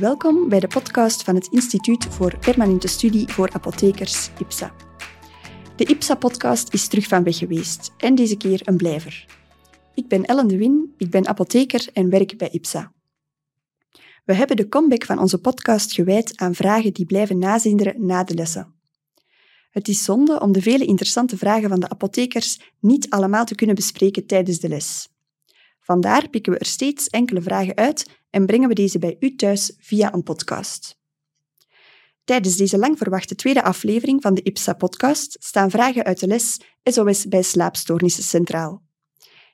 Welkom bij de podcast van het Instituut voor Permanente Studie voor Apothekers, IPSA. De IPSA-podcast is terug van weg geweest en deze keer een blijver. Ik ben Ellen de Win, ik ben apotheker en werk bij IPSA. We hebben de comeback van onze podcast gewijd aan vragen die blijven nazinderen na de lessen. Het is zonde om de vele interessante vragen van de apothekers niet allemaal te kunnen bespreken tijdens de les. Vandaar pikken we er steeds enkele vragen uit en brengen we deze bij u thuis via een podcast. Tijdens deze lang verwachte tweede aflevering van de IPSA-podcast staan vragen uit de les SOS bij slaapstoornissen centraal.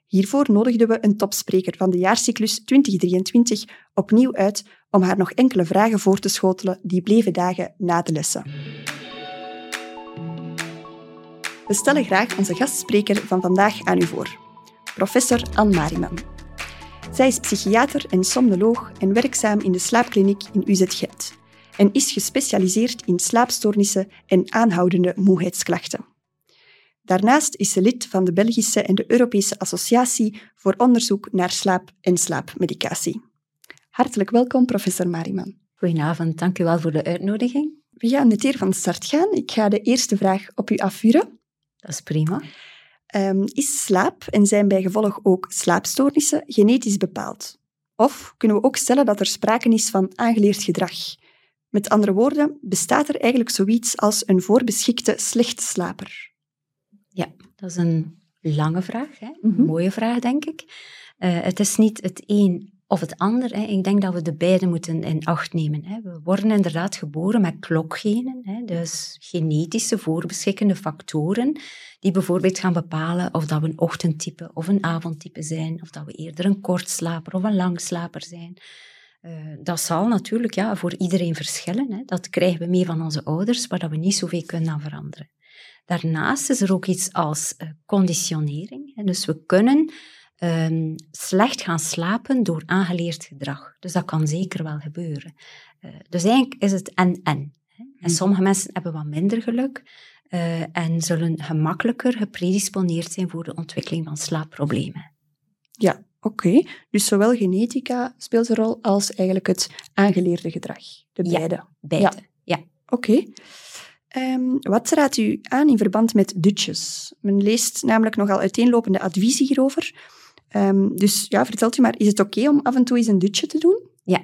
Hiervoor nodigden we een topspreker van de jaarcyclus 2023 opnieuw uit om haar nog enkele vragen voor te schotelen die bleven dagen na de lessen. We stellen graag onze gastspreker van vandaag aan u voor, professor Anne Mariman. Zij is psychiater en somnoloog en werkzaam in de slaapkliniek in UZ Gent en is gespecialiseerd in slaapstoornissen en aanhoudende moeheidsklachten. Daarnaast is ze lid van de Belgische en de Europese Associatie voor onderzoek naar slaap en slaapmedicatie. Hartelijk welkom, professor Mariman. Goedenavond, dank u wel voor de uitnodiging. We gaan meteen van start gaan. Ik ga de eerste vraag op u afvuren. Dat is prima. Um, is slaap en zijn bij gevolg ook slaapstoornissen genetisch bepaald? Of kunnen we ook stellen dat er sprake is van aangeleerd gedrag? Met andere woorden, bestaat er eigenlijk zoiets als een voorbeschikte slechte slaper? Ja, dat is een lange vraag. Hè? Een mhm. mooie vraag, denk ik. Uh, het is niet het een of het ander. Hè. Ik denk dat we de beide moeten in acht nemen. We worden inderdaad geboren met klokgenen, dus genetische voorbeschikkende factoren, die bijvoorbeeld gaan bepalen of dat we een ochtendtype of een avondtype zijn, of dat we eerder een kortslaper of een langslaper zijn. Uh, dat zal natuurlijk ja, voor iedereen verschillen. Dat krijgen we mee van onze ouders, waar we niet zoveel kunnen aan veranderen. Daarnaast is er ook iets als uh, conditionering. Dus we kunnen um, slecht gaan slapen door aangeleerd gedrag. Dus dat kan zeker wel gebeuren. Uh, dus eigenlijk is het en-en. En mhm. sommige mensen hebben wat minder geluk uh, en zullen gemakkelijker gepredisponeerd zijn voor de ontwikkeling van slaapproblemen. Ja, oké. Dus zowel genetica speelt een rol als eigenlijk het aangeleerde gedrag. De beide. Ja, beide. Ja. Oké. Okay. Um, wat raadt u aan in verband met dutjes? Men leest namelijk nogal uiteenlopende adviezen hierover. Um, dus ja, vertelt u maar, is het oké om af en toe eens een dutje te doen? Ja.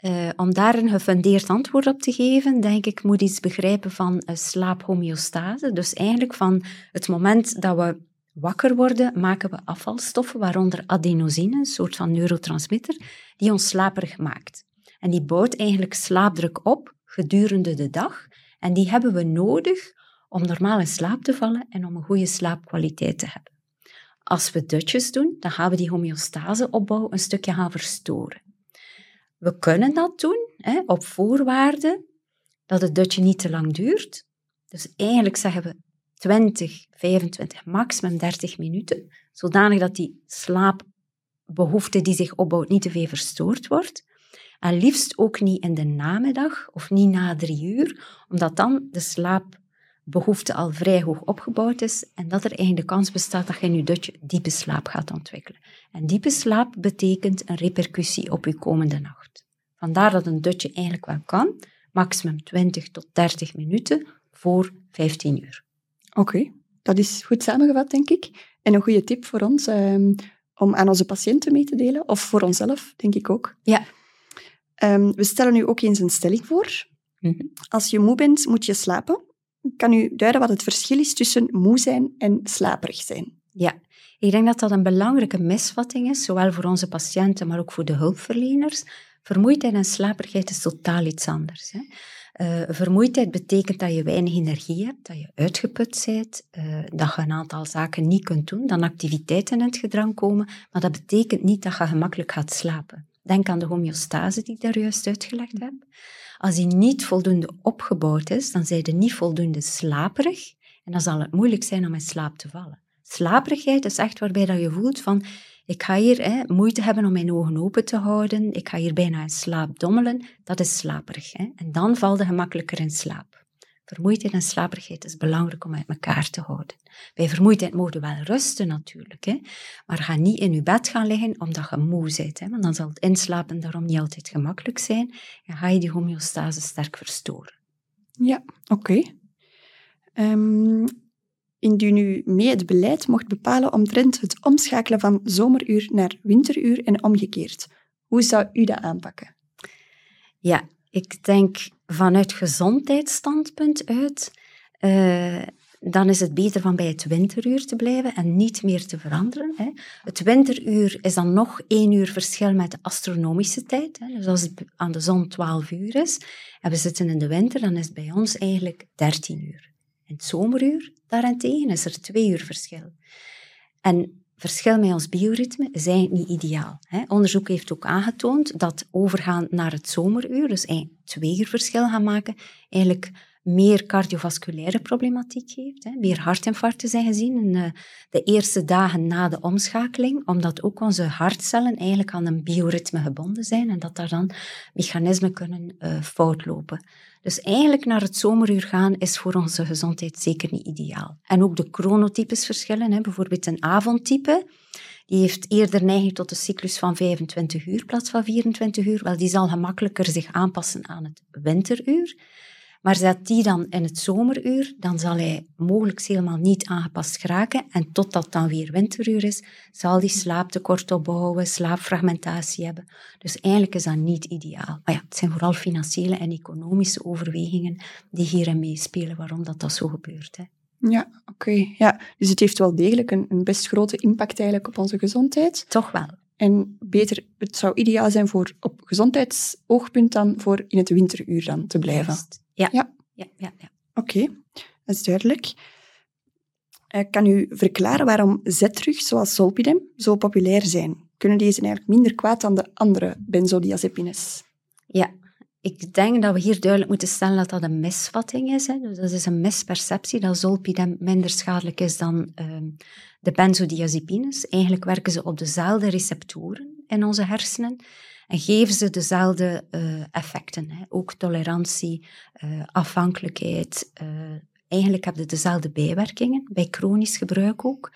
Uh, om daar een gefundeerd antwoord op te geven, denk ik, moet iets begrijpen van uh, slaaphomeostase. Dus eigenlijk van het moment dat we wakker worden, maken we afvalstoffen, waaronder adenosine, een soort van neurotransmitter, die ons slaperig maakt. En die bouwt eigenlijk slaapdruk op gedurende de dag. En die hebben we nodig om normaal in slaap te vallen en om een goede slaapkwaliteit te hebben. Als we dutjes doen, dan gaan we die homeostaseopbouw een stukje gaan verstoren. We kunnen dat doen hè, op voorwaarde dat het dutje niet te lang duurt. Dus eigenlijk zeggen we 20, 25, maximum 30 minuten, zodanig dat die slaapbehoefte die zich opbouwt niet te veel verstoord wordt. En liefst ook niet in de namiddag of niet na drie uur, omdat dan de slaap behoefte al vrij hoog opgebouwd is en dat er eigenlijk de kans bestaat dat je je dutje diepe slaap gaat ontwikkelen. En diepe slaap betekent een repercussie op je komende nacht. Vandaar dat een dutje eigenlijk wel kan, maximum 20 tot 30 minuten voor 15 uur. Oké, dat is goed samengevat, denk ik. En een goede tip voor ons um, om aan onze patiënten mee te delen, of voor onszelf, denk ik ook. Ja. Um, we stellen nu ook eens een stelling voor. Mm -hmm. Als je moe bent, moet je slapen kan u duiden wat het verschil is tussen moe zijn en slaperig zijn? Ja, ik denk dat dat een belangrijke misvatting is, zowel voor onze patiënten, maar ook voor de hulpverleners. Vermoeidheid en slaperigheid is totaal iets anders. Hè. Uh, vermoeidheid betekent dat je weinig energie hebt, dat je uitgeput bent, uh, dat je een aantal zaken niet kunt doen, dat activiteiten in het gedrang komen, maar dat betekent niet dat je gemakkelijk gaat slapen. Denk aan de homeostase die ik daar juist uitgelegd heb. Als die niet voldoende opgebouwd is, dan zijn je niet voldoende slaperig en dan zal het moeilijk zijn om in slaap te vallen. Slaperigheid is echt waarbij dat je voelt van, ik ga hier hè, moeite hebben om mijn ogen open te houden, ik ga hier bijna in slaap dommelen, dat is slaperig. Hè? En dan val je gemakkelijker in slaap. Vermoeidheid en slaperigheid is belangrijk om uit elkaar te houden. Bij vermoeidheid mogen we wel rusten natuurlijk, hè? maar ga niet in je bed gaan liggen omdat je moe bent. Hè? Want dan zal het inslapen daarom niet altijd gemakkelijk zijn en ga je die homeostase sterk verstoren. Ja, oké. Ehm, indien u mee het beleid mocht bepalen omtrent het omschakelen van zomeruur naar winteruur en omgekeerd, hoe zou u dat aanpakken? Ja, ik denk vanuit gezondheidsstandpunt uit, uh, dan is het beter van bij het winteruur te blijven en niet meer te veranderen. Hè. Het winteruur is dan nog één uur verschil met de astronomische tijd. Hè. Dus als het aan de zon 12 uur is en we zitten in de winter, dan is het bij ons eigenlijk 13 uur. In het zomeruur daarentegen is er twee uur verschil. En verschil met ons bioritme eigenlijk niet ideaal. Hè. Onderzoek heeft ook aangetoond dat overgaan naar het zomeruur, dus twee uur verschil gaan maken, eigenlijk meer cardiovasculaire problematiek heeft. Hè. Meer hartinfarcten zijn gezien in de, de, eerste dagen na de omschakeling, omdat ook onze hartcellen eigenlijk aan een bioritme gebonden zijn en dat daar dan mechanismen kunnen uh, fout lopen. Dus eigenlijk naar het zomeruur gaan is voor onze gezondheid zeker niet ideaal. En ook de chronotypes verschillen. Hè. Bijvoorbeeld een avondtype, die heeft eerder neiging tot een cyclus van 25 uur plaats van 24 uur. Wel, die zal gemakkelijker zich aanpassen aan het winteruur. Maar zet die dan in het zomeruur, dan zal hij mogelijk helemaal niet aangepast geraken. En totdat dan weer winteruur is, zal die slaaptekort opbouwen, slaapfragmentatie hebben. Dus eigenlijk is dat niet ideaal. Maar ja, het zijn vooral financiële en economische overwegingen die hierin meespelen waarom dat, dat zo gebeurt. Hè. Ja, oké. Ja, dus het heeft wel degelijk een, een best grote impact eigenlijk op onze gezondheid. Toch wel. En beter, het zou ideaal zijn voor op gezondheidsoogpunt dan voor in het winteruur dan te blijven. Ja. Ja, ja, ja. ja. Oké, dat is duidelijk. Uh, kan u verklaren waarom zetrugs zoals zolpidem zo populair zijn? Kunnen deze eigenlijk minder kwaad dan de andere benzodiazepines? Ja, ik denk dat we hier duidelijk moeten stellen dat dat een misvatting is. Hè. Dus dat is een misperceptie dat zolpidem minder schadelijk is dan uh, de benzodiazepines. Eigenlijk werken ze op dezelfde receptoren in onze hersenen en geven ze dezelfde uh, effecten. Hè. Ook tolerantie, uh, afhankelijkheid. Uh, eigenlijk hebben ze dezelfde bijwerkingen, bij chronisch gebruik ook.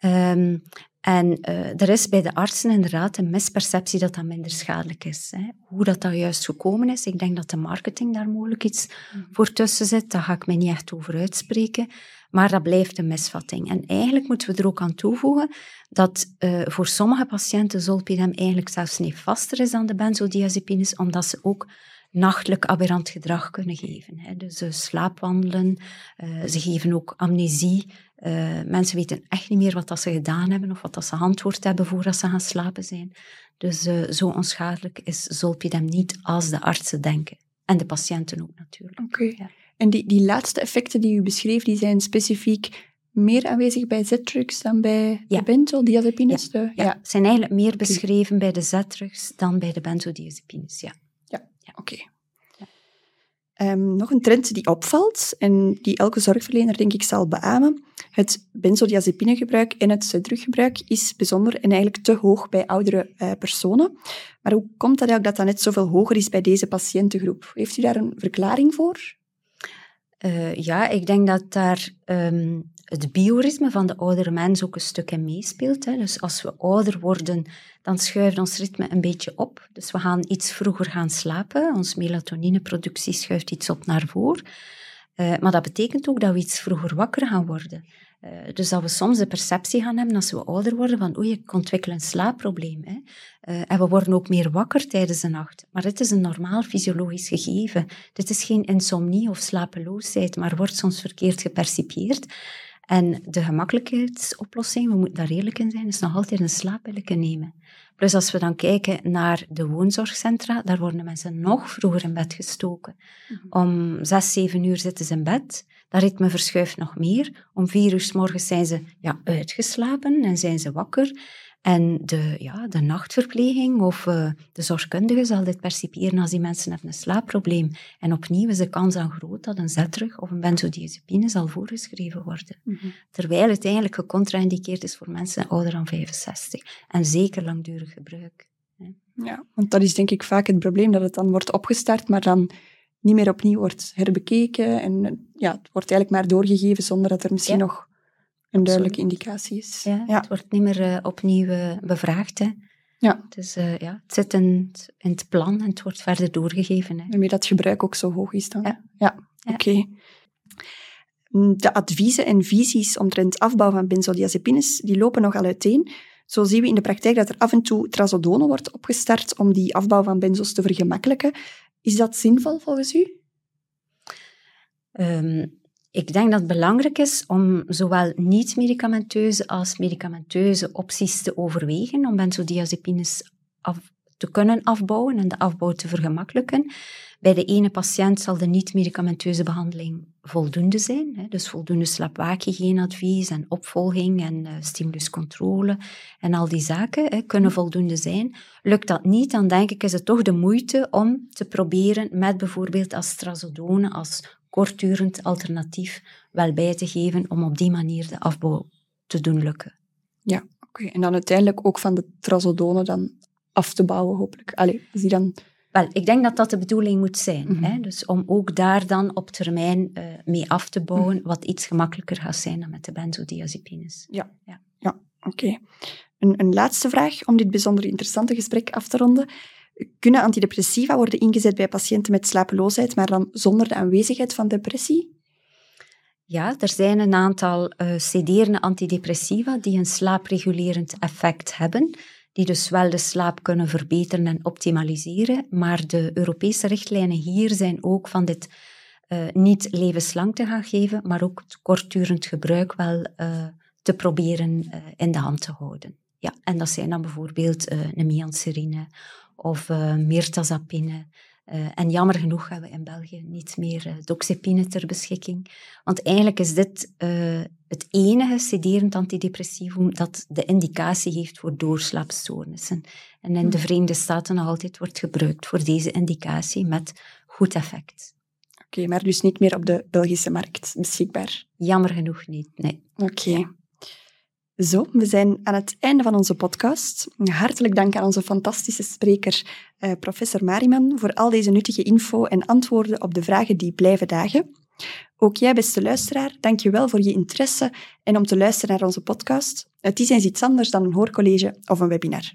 Um, en er is bij de artsen inderdaad een misperceptie dat dat minder schadelijk is. Hè. Hoe dat, dat juist gekomen is, ik denk dat de marketing daar mogelijk iets mm. voor tussen zit. Daar ga ik me niet echt over uitspreken. Maar dat blijft een misvatting. En eigenlijk moeten we er ook aan toevoegen dat uh, voor sommige patiënten zolpidem eigenlijk zelfs niet vaster is dan de benzodiazepines, omdat ze ook nachtelijk aberrant gedrag kunnen geven. Hè. Dus uh, slaapwandelen, uh, ze geven ook amnesie. mensen weten echt niet meer wat dat ze gedaan hebben of wat dat ze antwoord hebben voordat ze gaan slapen zijn. Dus zo onschadelijk is zolpidem niet als de artsen denken. En de patiënten ook natuurlijk. Oké. Ja. En die, die laatste effecten die u beschreef, die zijn specifiek meer aanwezig bij Z-drugs dan bij ja. de benzodiazepines? Ja. ja. ja. zijn eigenlijk meer beschreven bij de Z-drugs dan bij de benzodiazepines, ja. Ja, oké. Um, nog een trend die opvalt en die elke zorgverlener denk ik zal beamen. Het benzodiazepinegebruik en het Z-druggebruik is bijzonder en eigenlijk te hoog bij oudere uh, personen. Maar hoe komt dat eigenlijk dat dat net zoveel hoger is bij deze patiëntengroep? Heeft u daar een verklaring voor? Uh, ja, ik denk dat daar um, het bioritme van de oudere mens ook een stuk in meespeelt. Hè. Dus als we ouder worden, dan schuift ons ritme een beetje op. Dus we gaan iets vroeger gaan slapen. Ons melatonineproductie schuift iets op naar voren. Uh, maar dat betekent ook dat we iets vroeger wakker gaan worden. Uh, dus dat we soms de perceptie gaan hebben als we ouder worden van oei, ik ontwikkel een slaapprobleem. Hè. Uh, en we worden ook meer wakker tijdens de nacht. Maar dit is een normaal fysiologisch gegeven. Dit is geen insomnie of slapeloosheid, maar wordt soms verkeerd gepercipieerd. En de gemakkelijkheidsoplossing, we moeten daar eerlijk in zijn, is nog altijd een slaappilletje nemen. Plus als we dan kijken naar de woonzorgcentra, daar worden mensen nog vroeger in bed gestoken. Mhm. Om zes, zeven uur zitten ze in bed. Dat ritme verschuift nog meer. Om vier uur s morgens zijn ze ja, uitgeslapen en zijn ze wakker. En de, ja, de nachtverpleging of uh, de zorgkundige zal dit perciperen als die mensen hebben een slaapprobleem. En opnieuw is de kans dan groot dat een zetrug of een benzodiazepine zal voorgeschreven worden. Mhm. Terwijl het eigenlijk gecontraindiceerd is voor mensen ouder dan 65. En zeker langdurig gebruik. Ja, want dat is denk ik vaak het probleem, dat het dan wordt opgestart, maar dan niet meer opnieuw wordt herbekeken. En ja, het wordt eigenlijk maar doorgegeven zonder dat er misschien Ja. nog een duidelijke indicatie is. Ja, Ja. Het wordt niet meer eh, opnieuw eh, bevraagd. Hè. Ja. Dus ja, het zit in, het- in het plan en het wordt verder doorgegeven. Hè. Dat gebruik ook zo hoog is dan. Ja. ja. Ja. oké. Mm, De adviezen en visies omtrent afbouw van benzodiazepines die lopen nogal uiteen. Zo zien we in de praktijk dat er af en toe trazodone wordt opgestart om die afbouw van benzos te vergemakkelijken. Is dat zinvol volgens u? Ehm, ik denk dat het belangrijk is om zowel niet-medicamenteuze als medicamenteuze opties te overwegen om benzodiazepines af te kunnen afbouwen en de afbouw te vergemakkelijken. Bij de ene patiënt zal de niet-medicamenteuze behandeling voldoende zijn, dus voldoende slaapwaakhygiëneadvies en opvolging en eh, stimuluscontrole en al die zaken kunnen voldoende zijn. Lukt dat niet, dan denk ik is het toch de moeite om te proberen met bijvoorbeeld astrazodone als kortdurend alternatief wel bij te geven om op die manier de afbouw te doen lukken. Oké, en dan uiteindelijk ook van de trazodone dan af te bouwen, hopelijk. Allee, is die dan... Wel, ik denk dat dat de bedoeling moet zijn. Mhm. hè? Dus om ook daar dan op termijn eh, mee af te bouwen, wat iets gemakkelijker gaat zijn dan met de benzodiazepines. Oké. Een, een laatste vraag om dit bijzonder interessante gesprek af te ronden. Kunnen antidepressiva worden ingezet bij patiënten met slapeloosheid, maar dan zonder de aanwezigheid van depressie? Ja, er zijn een aantal eh sederende antidepressiva die een slaapregulerend effect hebben, die dus wel de slaap kunnen verbeteren en optimaliseren, maar de Europese richtlijnen hier zijn ook van dit eh, niet levenslang te gaan geven, maar ook het kortdurend gebruik wel eh, te proberen in de hand te houden. Ja, en dat zijn dan bijvoorbeeld eh nemianserine of eh mirtazapine. Eh, en jammer genoeg hebben we in België niet meer eh, doxepine ter beschikking. Want eigenlijk is dit het enige sederend antidepressivum dat de indicatie heeft voor doorslaapstoornissen. En in de Verenigde Staten nog altijd wordt gebruikt voor deze indicatie met goed effect. Oké, maar dus niet meer op de Belgische markt beschikbaar. Jammer genoeg niet, nee. Oké. Zo, we zijn aan het einde van onze podcast. Hartelijk dank aan onze fantastische spreker, eh, professor Mariman, voor al deze nuttige info en antwoorden op de vragen die blijven dagen. Ook jij, beste luisteraar, dank je wel voor je interesse en om te luisteren naar onze podcast. Het is eens iets anders dan een hoorcollege of een webinar.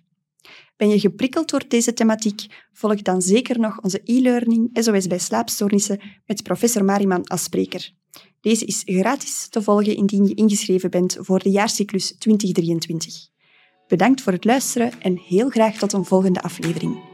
Ben je geprikkeld door deze thematiek? Volg dan zeker nog onze e-learning SOS bij slaapstoornissen met professor Mariman als spreker. Deze is gratis te volgen indien je ingeschreven bent voor de jaarcyclus 2023. Bedankt voor het luisteren en heel graag tot een volgende aflevering.